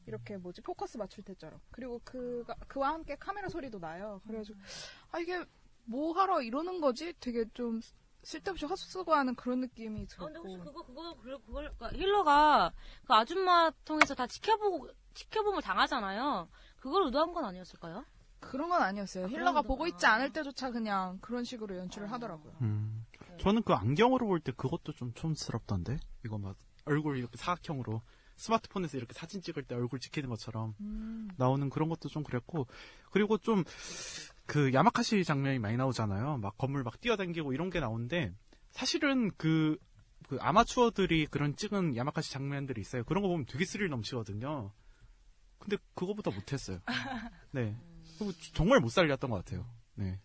이렇게 뭐지 포커스 맞출 때처럼. 그리고 그가 그와 함께 카메라 소리도 나요. 그래가지고 아 이게 뭐 하러 이러는 거지? 되게 좀 쓸데없이 헛수고 하는 그런 느낌이 아, 근데 혹시. 그거, 그거, 그걸, 그걸, 그러니까 힐러가 그 아줌마 통해서 다 지켜보고, 지켜봄을 당하잖아요. 그걸 의도한 건 아니었을까요? 그런 건 아니었어요. 아, 힐러가 그런 보고. 있지 않을 때조차 그냥 그런 식으로 연출을 하더라고요. 음. 저는 그 안경으로 볼 때 그것도 좀 촌스럽던데? 이거 막 얼굴 이렇게 사각형으로 스마트폰에서 이렇게 사진 찍을 때 얼굴 찍히는 것처럼 음. 나오는 그런 것도 좀 그랬고 그리고 좀 그 야마카시 장면이 많이 나오잖아요. 막 건물 막 뛰어다니고 이런 게 나오는데 사실은 그, 그 아마추어들이 그런 찍은 야마카시 장면들이 있어요. 그런 거 보면 되게 스릴 넘치거든요. 근데 그거보다 못했어요. 네. 정말 못 살렸던 것 같아요. 네.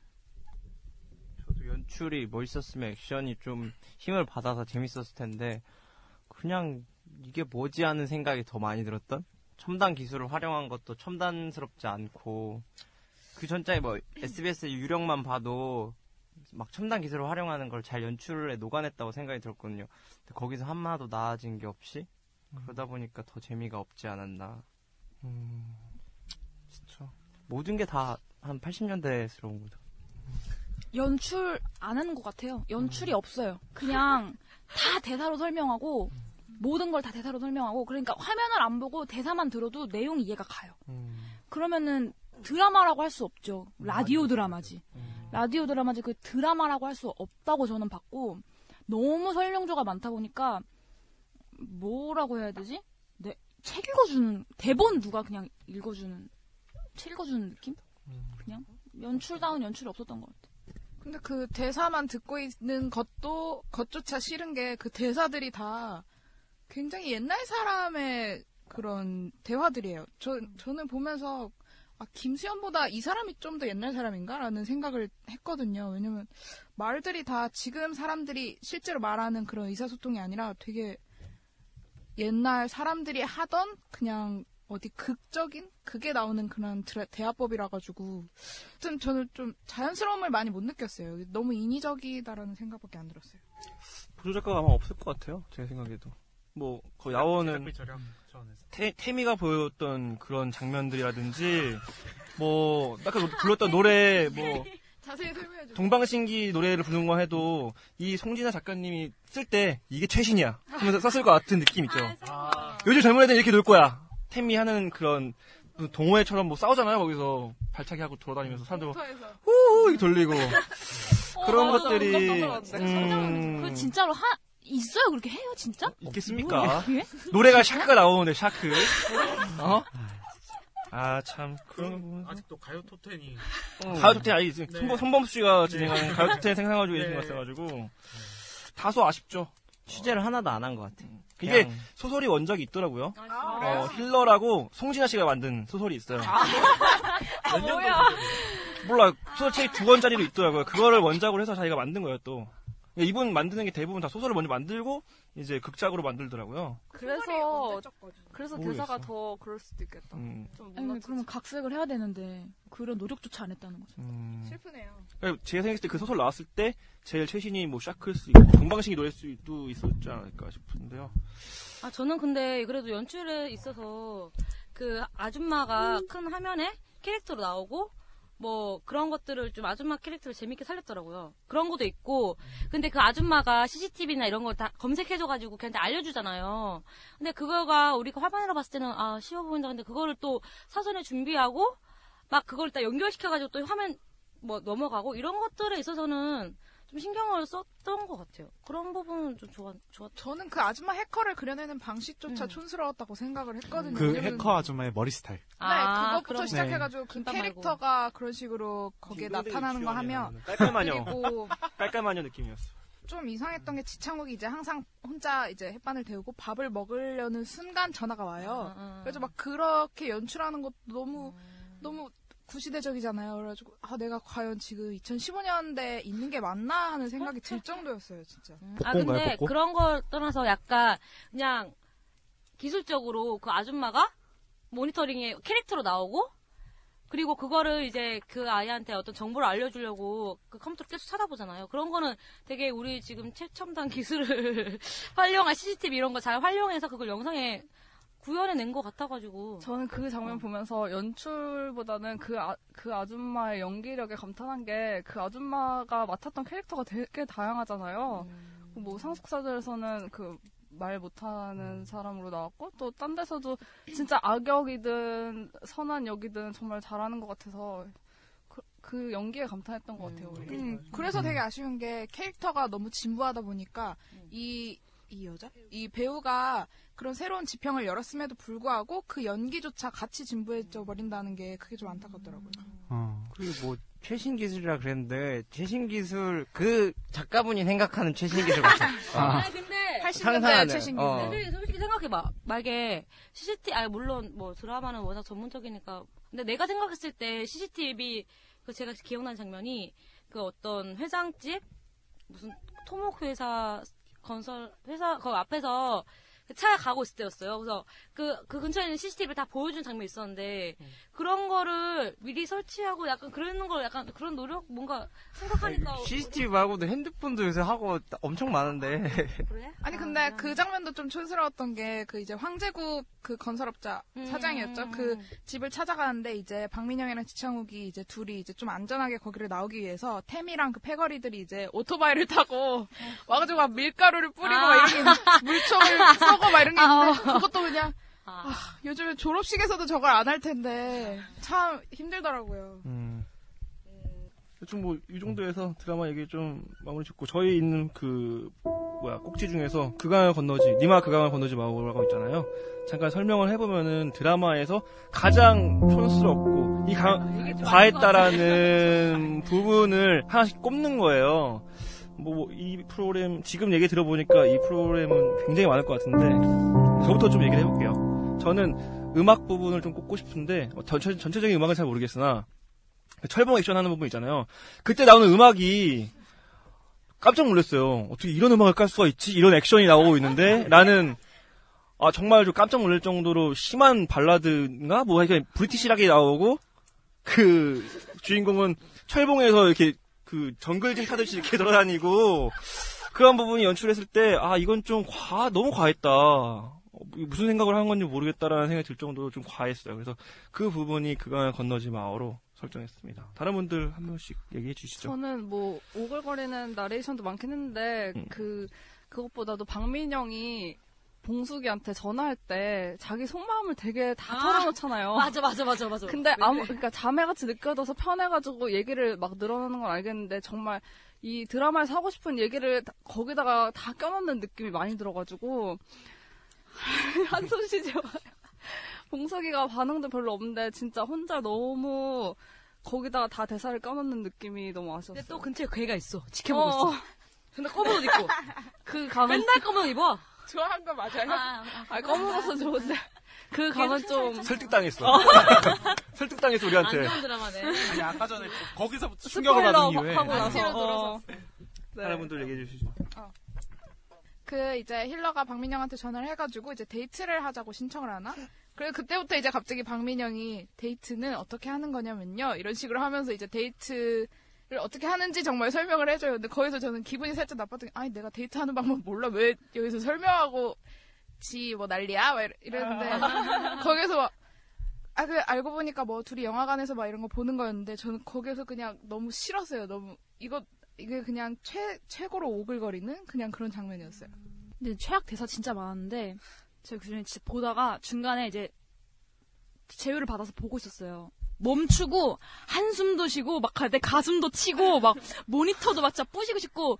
저도 연출이 멋있었으면 액션이 좀 힘을 받아서 재밌었을 텐데 그냥 이게 뭐지 하는 생각이 더 많이 들었던 첨단 기술을 활용한 것도 첨단스럽지 않고 그 전자에 뭐 SBS 유령만 봐도 막 첨단 기술을 활용하는 걸 잘 연출에 녹아냈다고 생각이 들었거든요. 근데 거기서 한마도 나아진 게 없이 그러다 보니까 더 재미가 없지 않았나. 음. 모든 게 다 한 80년대스러운 거죠. 연출 안 하는 것 같아요. 연출이 없어요. 그냥 다 대사로 설명하고 모든 걸 다 대사로 설명하고 그러니까 화면을 안 보고 대사만 들어도 내용 이해가 가요. 그러면은 드라마라고 할 수 없죠. 라디오 드라마지. 라디오 드라마지 그 드라마라고 할 수 없다고 저는 봤고 너무 설명조가 많다 보니까 뭐라고 해야 되지? 네, 책 읽어주는 대본 누가 그냥 읽어주는 책 읽어주는 느낌? 그냥 연출다운 연출이 없었던 것 같아. 근데 그 대사만 듣고 있는 것도 것조차 싫은 게 그 대사들이 다 굉장히 옛날 사람의 그런 대화들이에요. 저 저는 보면서 아 김수현보다 이 사람이 좀 더 옛날 사람인가라는 생각을 했거든요. 왜냐면 말들이 다 지금 사람들이 실제로 말하는 그런 의사소통이 아니라 되게 옛날 사람들이 하던 그냥 어디 극적인 그게 나오는 그런 대화법이라 가지고 좀 저는 좀 자연스러움을 많이 못 느꼈어요. 너무 인위적이다라는 생각밖에 안 들었어요. 보조 작가가 아마 없을 것 같아요. 제 생각에도. 뭐, 그 야원은 태, 태미가 보였던 그런 장면들이라든지, 뭐, 아까 불렀던 노래, 뭐, 자세히 설명해 줘. 동방신기 노래를 부르는 거 해도 이 송진아 작가님이 쓸 때 이게 최신이야 하면서 썼을 것 같은 느낌 있죠. 요즘 젊은 애들 이렇게 놀 거야. 태미 하는 그런 동호회처럼 뭐 싸우잖아요 거기서 발차기 하고 돌아다니면서 사람들 막 후후 이렇게 돌리고 그런 맞아. 것들이 음, 그 진짜로 하 있어요 그렇게 해요 진짜? 있겠습니까? 뭐야, 그게? 노래가 샤크가 나오는데 샤크. 어? 아 참 그런 아직도 가요 톱텐이 가요 톱텐 아니 네. 손범, 손범수 씨가 진행하는 네. 가요 톱텐 생산가지고 계신 네. 것 같아가지고 다소 아쉽죠. 취재를 하나도 안 한 것 같아. 이게 그냥- 소설이 원작이 있더라고요. 아, 어, 힐러라고 송진아 씨가 만든 소설이 있어요. 아, 뭐야? 몰라 소설책이 두 권짜리로 있더라고요. 그거를 원작으로 해서 자기가 만든 거예요 또. 이분 만드는 게 대부분 다 소설을 먼저 만들고 이제 극작으로 만들더라고요. 그래서 그래서 모르겠어. 대사가 더 그럴 수도 있겠다. 음. 좀 아니 그러면 각색을 해야 되는데 그런 노력조차 안 했다는 거죠. 음. 슬프네요. 그러니까 제가 생각했을 때 그 소설 나왔을 때 제일 최신이 뭐 샤크일 수 있고 동방신기 노래일 수도 있었지 않을까 싶은데요. 아, 저는 근데 그래도 연출에 있어서 그 아줌마가 큰 화면에 캐릭터로 나오고 뭐 그런 것들을 좀 아줌마 캐릭터를 재밌게 살렸더라고요. 그런 것도 있고 근데 그 아줌마가 CCTV나 이런 걸 다 검색해줘가지고 걔한테 알려주잖아요. 근데 그거가 우리가 화면으로 봤을 때는 아 쉬워 보인다. 근데 그거를 또 사전에 준비하고 막 그걸 딱 연결시켜가지고 또 화면 뭐 넘어가고 이런 것들에 있어서는 좀 신경을 썼던 것 같아요. 그런 부분은 좀 좋아, 좋았. 저는 그 아줌마 해커를 그려내는 방식조차 촌스러웠다고 생각을 했거든요. 그 해커 아줌마의 머리 스타일. 네, 아, 그것부터 그럼- 시작해가지고 그 김밥 말고. 캐릭터가 그런 식으로 거기에 나타나는 거 하면 깔깔마녀. 깔깔마녀 느낌이었어. 좀 이상했던 게 지창욱이 이제 항상 혼자 이제 햇반을 데우고 밥을 먹으려는 순간 전화가 와요. 아, 그래서 막 그렇게 연출하는 것도 너무 너무 구시대적이잖아요. 그래가지고 아 내가 과연 지금 2015년대에 있는 게 맞나 하는 생각이 들 정도였어요, 진짜. 아 근데 그런 걸 떠나서 약간 그냥 기술적으로 그 아줌마가 모니터링에 캐릭터로 나오고 그리고 그거를 이제 그 아이한테 어떤 정보를 알려주려고 그 컴퓨터를 계속 찾아보잖아요. 그런 거는 되게 우리 지금 최첨단 기술을 활용한 CCTV 이런 거 잘 활용해서 그걸 영상에 구현해낸 것 같아가지고. 저는 그 장면 보면서 연출보다는 그, 아, 그 아줌마의 연기력에 감탄한 게 그 아줌마가 맡았던 캐릭터가 되게 다양하잖아요. 뭐 상속사들에서는 그 말 못하는 사람으로 나왔고 또 딴 데서도 진짜 악역이든 선한 역이든 정말 잘하는 것 같아서 그, 그 연기에 감탄했던 것 같아요. 우리. 음, 그래서 되게 아쉬운 게 캐릭터가 너무 진부하다 보니까 이, 이 여자? 이 배우가 그런 새로운 지평을 열었음에도 불구하고 그 연기조차 같이 진부해져 버린다는 게 그게 좀 안타깝더라고요. 그리고 뭐 최신 기술이라 그랬는데 최신 기술 그 작가분이 생각하는 최신 기술 같아. 아, 근데 80년대 상상하는, 최신 어. 기술. 근데 솔직히 생각해봐. 만약에 CCTV, 아 물론 뭐 드라마는 워낙 전문적이니까. 근데 내가 생각했을 때 CCTV 그 제가 기억나는 장면이 그 어떤 회장집 무슨 토목 회사 건설 회사 그 앞에서 그 차에 가고 있을 때였어요. 그래서 그, 그 근처에 있는 CCTV 다 보여준 장면이 있었는데, 그런 거를 미리 설치하고 약간 그러는 걸 약간 그런 노력 뭔가 생각하니까. CCTV 말고도 핸드폰도 요새 하고 엄청 많은데. 그래? 아니 근데 그 장면도 좀 촌스러웠던 게 그 이제 황제국 그 건설업자 음. 사장이었죠. 그 집을 찾아가는데 이제 박민영이랑 지창욱이 이제 둘이 이제 좀 안전하게 거기를 나오기 위해서 태미랑 그 패거리들이 이제 오토바이를 타고 와가지고 막 밀가루를 뿌리고 아. 막 이런 물총을 쏘고 막 이런 게 있는데 아. 그것도 그냥 아, 요즘에 졸업식에서도 저걸 안 할 텐데 참 힘들더라고요. 음. 대충 뭐 이 정도에서 드라마 얘기 좀 마무리 짓고 저희 있는 그 뭐야 꼭지 중에서 그강을 건너지 니마 그강을 건너지 마오라고 있잖아요. 잠깐 설명을 해보면은 드라마에서 가장 촌스럽고 이 강, 과했다라는 부분을 하나씩 꼽는 거예요. 뭐 이 프로그램 지금 얘기 들어보니까 이 프로그램은 굉장히 많을 것 같은데 저부터 좀 얘기를 해볼게요. 저는 음악 부분을 좀 꼽고 싶은데 어, 전체, 전체적인 음악은 잘 모르겠으나 그 철봉 액션 하는 부분 있잖아요. 그때 나오는 음악이 깜짝 놀랐어요. 어떻게 이런 음악을 깔 수가 있지? 이런 액션이 나오고 있는데 나는 아 정말 좀 깜짝 놀랄 정도로 심한 발라드인가 뭐 하여간 브리티시하게 나오고 그 주인공은 철봉에서 이렇게 그 정글짐 타듯이 이렇게 돌아다니고 그런 부분이 연출했을 때 아 이건 좀 과 너무 과했다. 어, 무슨 생각을 한 건지 모르겠다라는 생각이 들 정도로 좀 과했어요. 그래서 그 부분이 그강을 건너지 마오로 설정했습니다. 다른 분들 한 명씩 얘기해 주시죠. 저는 뭐 오글거리는 나레이션도 많긴 했는데 음. 그 그것보다도 박민영이 봉숙이한테 전화할 때 자기 속마음을 되게 다 아, 털어놓잖아요. 맞아, 맞아, 맞아, 맞아. 근데 아무 그러니까 자매같이 느껴져서 편해가지고 얘기를 막 늘어나는 건 알겠는데 정말 이 드라마에서 하고 싶은 얘기를 다- 거기다가 다 껴넣는 느낌이 많이 들어가지고 한숨 쉬지 마요. 봉석이가 반응도 별로 없는데 진짜 혼자 너무 거기다가 다 대사를 껴넣는 느낌이 너무 아쉬웠어요. 근데 또 근처에 걔가 있어. 지켜보고 어. 있어. 근데 검은 옷 입고. 그 강은 맨날 검은 옷 입어. 좋아한 거 맞아요? 아, 검은 옷은 좋은데 그 강은 좀 설득당했어. 설득당했어 우리한테. 드라마네. 아니, 아까 전에 거기서부터 충격을 받은 이후에. 하고 나서 안티로 어. 다른 분들 얘기해 주시죠. 그 이제 힐러가 박민영한테 전화를 해가지고 이제 데이트를 하자고 신청을 하나? 그리고 그때부터 이제 갑자기 박민영이 데이트는 어떻게 하는 거냐면요 이런 식으로 하면서 이제 데이트를 어떻게 하는지 정말 설명을 해줘요. 근데 거기서 저는 기분이 살짝 나빴던 게 아니 내가 데이트하는 방법 몰라 왜 여기서 설명하고 지 뭐 난리야? 막 이랬는데 거기서 막 아, 그, 알고 보니까 뭐, 둘이 영화관에서 막 이런 거 보는 거였는데, 저는 거기서 그냥 너무 싫었어요. 너무, 이거, 이게 그냥 최, 최고로 오글거리는 그냥 그런 장면이었어요. 근데 최악 대사 진짜 많았는데 제가 그중에 진짜 보다가 중간에 이제 제휴를 받아서 보고 있었어요. 멈추고 한숨도 쉬고 막 내 가슴도 치고 막 모니터도 막 진짜 부시고 싶고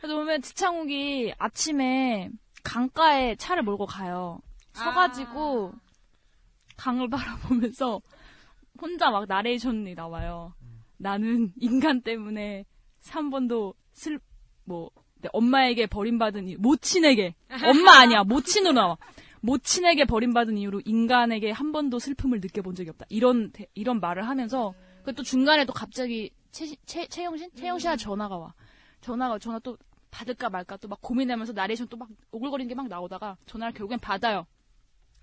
그래서 보면 지창욱이 아침에 강가에 차를 몰고 가요. 서가지고 강을 바라보면서 혼자 막 나레이션이 나와요. 나는 인간 때문에 한 번도 슬, 뭐, 내 엄마에게 버림받은 이유, 모친에게, 엄마 아니야, 모친으로 나와. 모친에게 버림받은 이유로 인간에게 한 번도 슬픔을 느껴본 적이 없다. 이런, 대- 이런 말을 하면서, 그또 중간에 또 갑자기 최, 최, 최영신? 최영신한테 전화가 와. 전화가, 전화 또 받을까 말까 또 막 고민하면서 나레이션 또 막 오글거리는 게 막 나오다가 전화를 결국엔 받아요.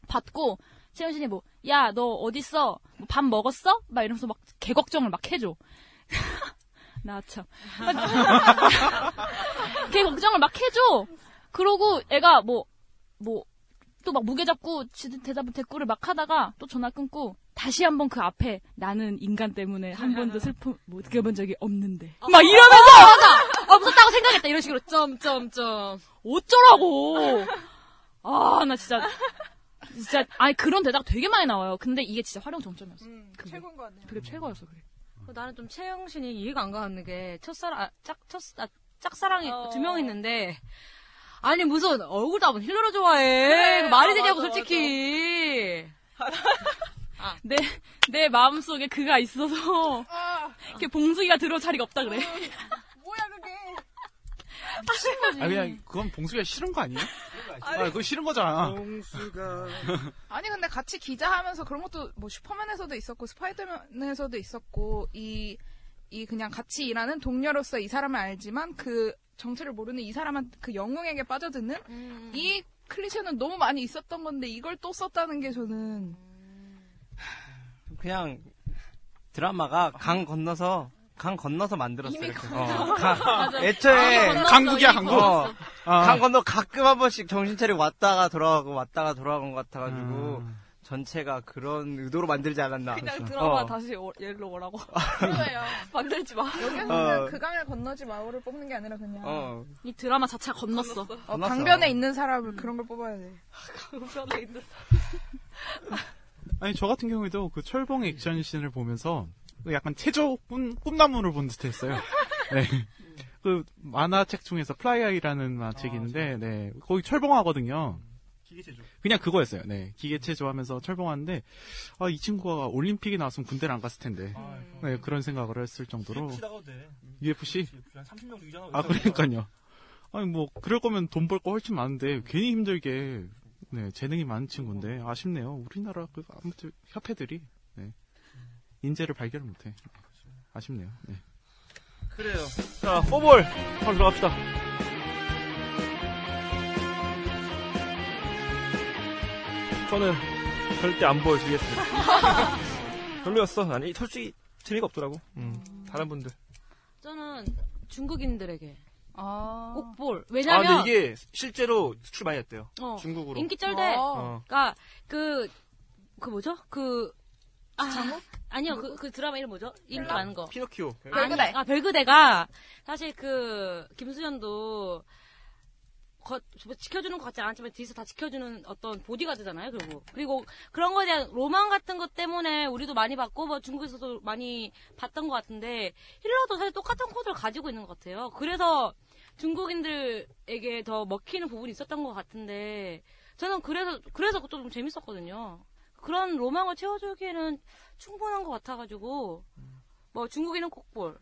받고, 최영신이 뭐, 야, 너 어딨어? 뭐 밥 먹었어? 막 이러면서 막 개걱정을 막 해줘. 나 참. 걔 걱정을 막 해줘. 그러고 애가 뭐, 뭐, 또 막 무게 잡고 지- 대답을 댓글을 막 하다가 또 전화 끊고 다시 한번 그 앞에 나는 인간 때문에 한 번도 슬픔 못 느껴본 적이 없는데. 막 이러면서! 어, 무섭다고 생각했다. 이런 식으로. 점점점. 어쩌라고! 아, 나 진짜. 진짜, 아니, 그런 대답 되게 많이 나와요. 근데 이게 진짜 활용 정점이었어. 그게. 최고인 것 같네요. 그게 최고였어, 그게. 나는 좀 최영신이 이해가 안 가는 게 첫사랑 아, 짝, 첫, 아, 짝사랑이 두명 있는데 아니 무슨 얼굴도 한번 힐러로 좋아해 그래. 말이 아, 되냐고 맞아, 솔직히 내, 내 마음속에 그가 있어서, 이렇게 봉숙이가 들어올 자리가 없다 그래. 뭐야, 그게. 아 그냥 그건 봉수가 싫은 거 아니에요? 아 그거 싫은 거잖아. 봉수가 아니 근데 같이 기자하면서 그런 것도 뭐 슈퍼맨에서도 있었고 스파이더맨에서도 있었고 이 이 그냥 같이 일하는 동료로서 이 사람을 알지만 그 정체를 모르는 이 사람한 그 영웅에게 빠져드는 이 클리셰는 너무 많이 있었던 건데 이걸 또 썼다는 게 저는 그냥 드라마가 강 건너서 강 건너서 만들었어요. 이미. 건너서. 어, 강-. 애초에 강 강국이야, 강국. 어, 아. 강 건너 가끔 한 번씩 정신 차리고 왔다가 돌아가고 왔다가 돌아간 것 같아가지고 음. 전체가 그런 의도로 만들지 않았나. 그냥 드라마 어. 다시 오- 예로 오라고. 그거예요. 만들지 마. 여기서 어. 그냥 그 강을 건너지 마오를 뽑는 게 아니라 그냥 어. 이 드라마 자체가 건넜어. 어, 건넜어. 강변에 있는 사람을 그런 걸 뽑아야 돼. 강변에 있는 아니 저 같은 경우에도 그 철봉 액션 씬을 보면서 그 약간 체조 꿈, 꿈나무를 본 듯 했어요. 네. 그 만화책 중에서 Fly High라는 만화책이 있는데, 네. 거기 철봉하거든요. 기계체조. 그냥 그거였어요. 네. 기계체조 하면서 철봉하는데, 아, 이 친구가 올림픽에 나왔으면 군대를 안 갔을 텐데. 네, 그런 생각을 했을 정도로. UFC 나가도 돼. UFC? 한 30명 죽이잖아. 아, 그러니까요. 아니, 뭐, 그럴 거면 돈 벌 거 훨씬 많은데, 괜히 힘들게, 네, 재능이 많은 친구인데, 아쉽네요. 우리나라, 그, 아무튼, 협회들이, 네, 인재를 발견을 못해. 아쉽네요. 네. 그래요. 자, 포볼 바로 들어갑시다. 저는 절대 안 보여드리겠습니다. 별로였어. 아니, 솔직히 재미가 없더라고. 음, 다른 분들. 저는 중국인들에게 아. 꼭 볼. 아, 왜냐면 근데 이게 실제로 수출 많이 했대요. 어, 중국으로. 인기 쩔대. 어. 그러니까 그, 그 뭐죠? 그 아, 아니요, 그, 그 드라마 이름 뭐죠? 인기 많은 거. 피노키오. 아니, 아, 별그대가 사실 그 김수현도 거, 뭐 지켜주는 것 같지 않았지만 뒤에서 다 지켜주는 어떤 보디가드잖아요. 그리고 그리고 그런 거에 대한 로망 같은 것 때문에 우리도 많이 봤고 뭐 중국에서도 많이 봤던 것 같은데 힐러도 사실 똑같은 코드를 가지고 있는 것 같아요. 그래서 중국인들에게 더 먹히는 부분이 있었던 것 같은데 저는 그래서 그래서 그것도 좀 재밌었거든요. 그런 로망을 채워주기에는 충분한 것 같아가지고 뭐 중국인은 kok볼,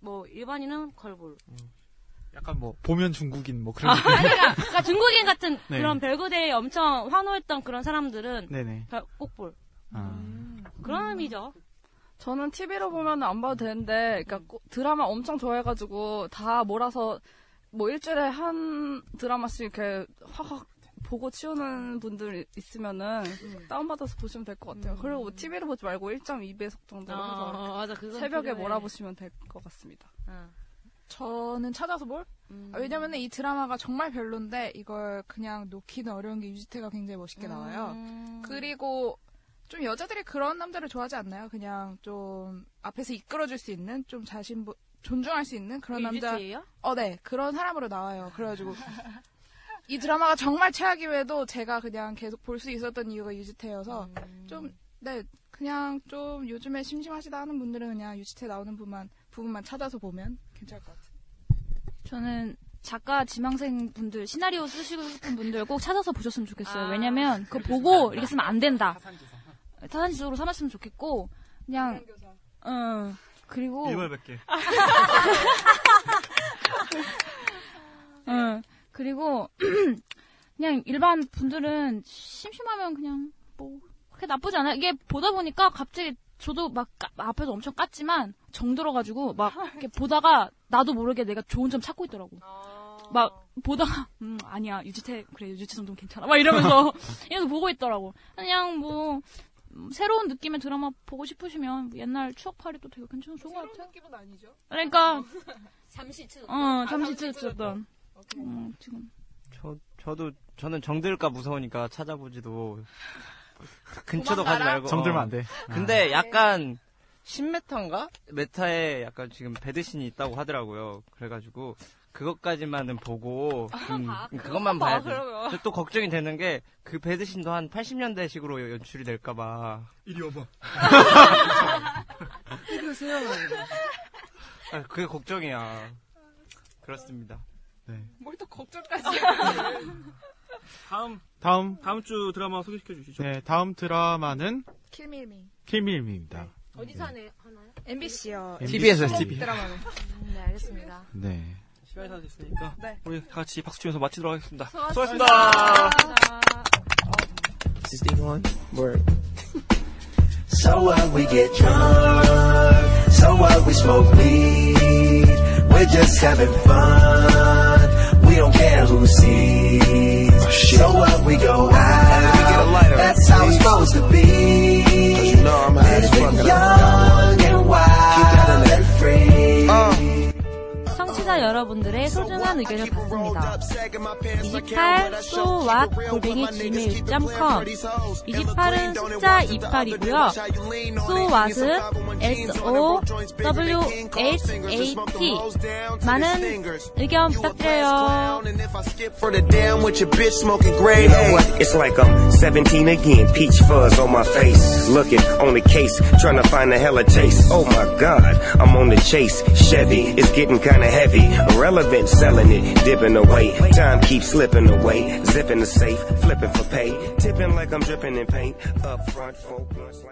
뭐 일반인은 걸볼. 약간 뭐, 보면 중국인, 뭐, 그런. 아, 그러니까, 그러니까 중국인 같은 네. 그런 별거대에 엄청 환호했던 그런 사람들은 네네. 다 꼭볼 아. 그런 의미죠. 저는 TV로 보면 안 봐도 되는데, 그러니까 꼭 드라마 엄청 좋아해가지고 다 몰아서 뭐 일주일에 한 드라마씩 이렇게 확확 보고 치우는 분들 있으면은 다운받아서 보시면 될 것 같아요. 그리고 뭐 TV로 보지 말고 1.2배속 정도로 아, 해서 어, 맞아, 새벽에 필요해. 몰아보시면 될 것 같습니다. 저는 찾아서 볼? 아, 왜냐면 이 드라마가 정말 별론데 이걸 그냥 놓기는 어려운 게 유지태가 굉장히 멋있게 나와요. 그리고 좀 여자들이 그런 남자를 좋아하지 않나요? 그냥 좀 앞에서 이끌어줄 수 있는 좀 자신 보- 존중할 수 있는 그런 남자. 유지태예요? 어, 네 그런 사람으로 나와요. 그래가지고 이 드라마가 정말 최악이에도 제가 그냥 계속 볼 수 있었던 이유가 유지태여서 좀네 그냥 좀 요즘에 심심하시다 하는 분들은 그냥 유지태 나오는 부분만 부분만 찾아서 보면 괜찮을 것 같아요. 저는 작가 지망생 분들 시나리오 쓰시고 싶은 분들 꼭 찾아서 보셨으면 좋겠어요. 왜냐면 그거 보고 이렇게 쓰면 안 된다. 타산지적으로 삼았으면 좋겠고 그냥 응 그리고 일벌백개. 응 그리고 그냥 일반 분들은 심심하면 그냥 뭐 그렇게 나쁘지 않아요. 이게 보다 보니까 갑자기 저도 막 까- 앞에서 엄청 깠지만 정들어가지고 막 이렇게 보다가 나도 모르게 내가 좋은 점 찾고 있더라고. 막 보다가 음 아니야 유지태 그래 유지태 정도는 괜찮아 막 이러면서 이러면서 보고 있더라고. 그냥 뭐 음, 새로운 느낌의 드라마 보고 싶으시면 뭐 옛날 추억팔이도 되게 괜찮아 좋은 것 같아요. 기분 아니죠? 그러니까 잠시 잊혀졌 어 잠시 잊혀졌던. 음, 지금 저, 저도, 저는 정들까 무서우니까 찾아보지도, 근처도 가지 도망가라? 말고. 정들면 안 돼. 근데 아. 약간, 신메타인가? 메타에 약간 지금 배드신이 있다고 하더라고요. 그래가지고, 그것까지만은 보고, 음, 봐. 그것만 봐, 봐야 돼. 그러면. 근데 또 걱정이 되는 게, 그 배드신도 한 80년대식으로 연출이 될까봐. 이리 와봐. 이러세요. 아, 그게 걱정이야. 그렇습니다. 네. 뭘 또 걱정까지. 다음 다음. 다음 주 드라마 소개시켜 주시죠. 네, 다음 드라마는 킬밀미. 킬밀미입니다. 어디서 하네, 하나요? MBC요. TBS TBS TBS. 드라마는. 네, 알겠습니다. 네. 시간이 다 됐으니까 네. 우리 다 같이 박수 치면서 마치도록 하겠습니다. 수고하셨습니다. 수고하셨습니다. Is this thing on? Word. So what we get drunk, so what we smoke weed, we're just having fun, we don't care who sees, shit. So what we go out. That's how it's supposed to be. Cause you know I'm high as fuck. Young and wild and free. 청취자 여러분들의 소중한 의견을 받습니다. 28 so what 골뱅이 gmail.com 28은 숫자 28이고요. so what은 s o w h a t 많은 의견 부탁드려요. For the damn with your bitch smoking gray You know what? It's like I'm 17 again. Peach fuzz on my face. Looking on the case, trying to find a hella taste. Oh my god, I'm on the chase. Chevy, it's getting kinda heavy. Irrelevant, selling it, dipping away. Time keeps slipping away. Zipping the safe, flipping for pay. Tipping like I'm dripping in paint. Up front, like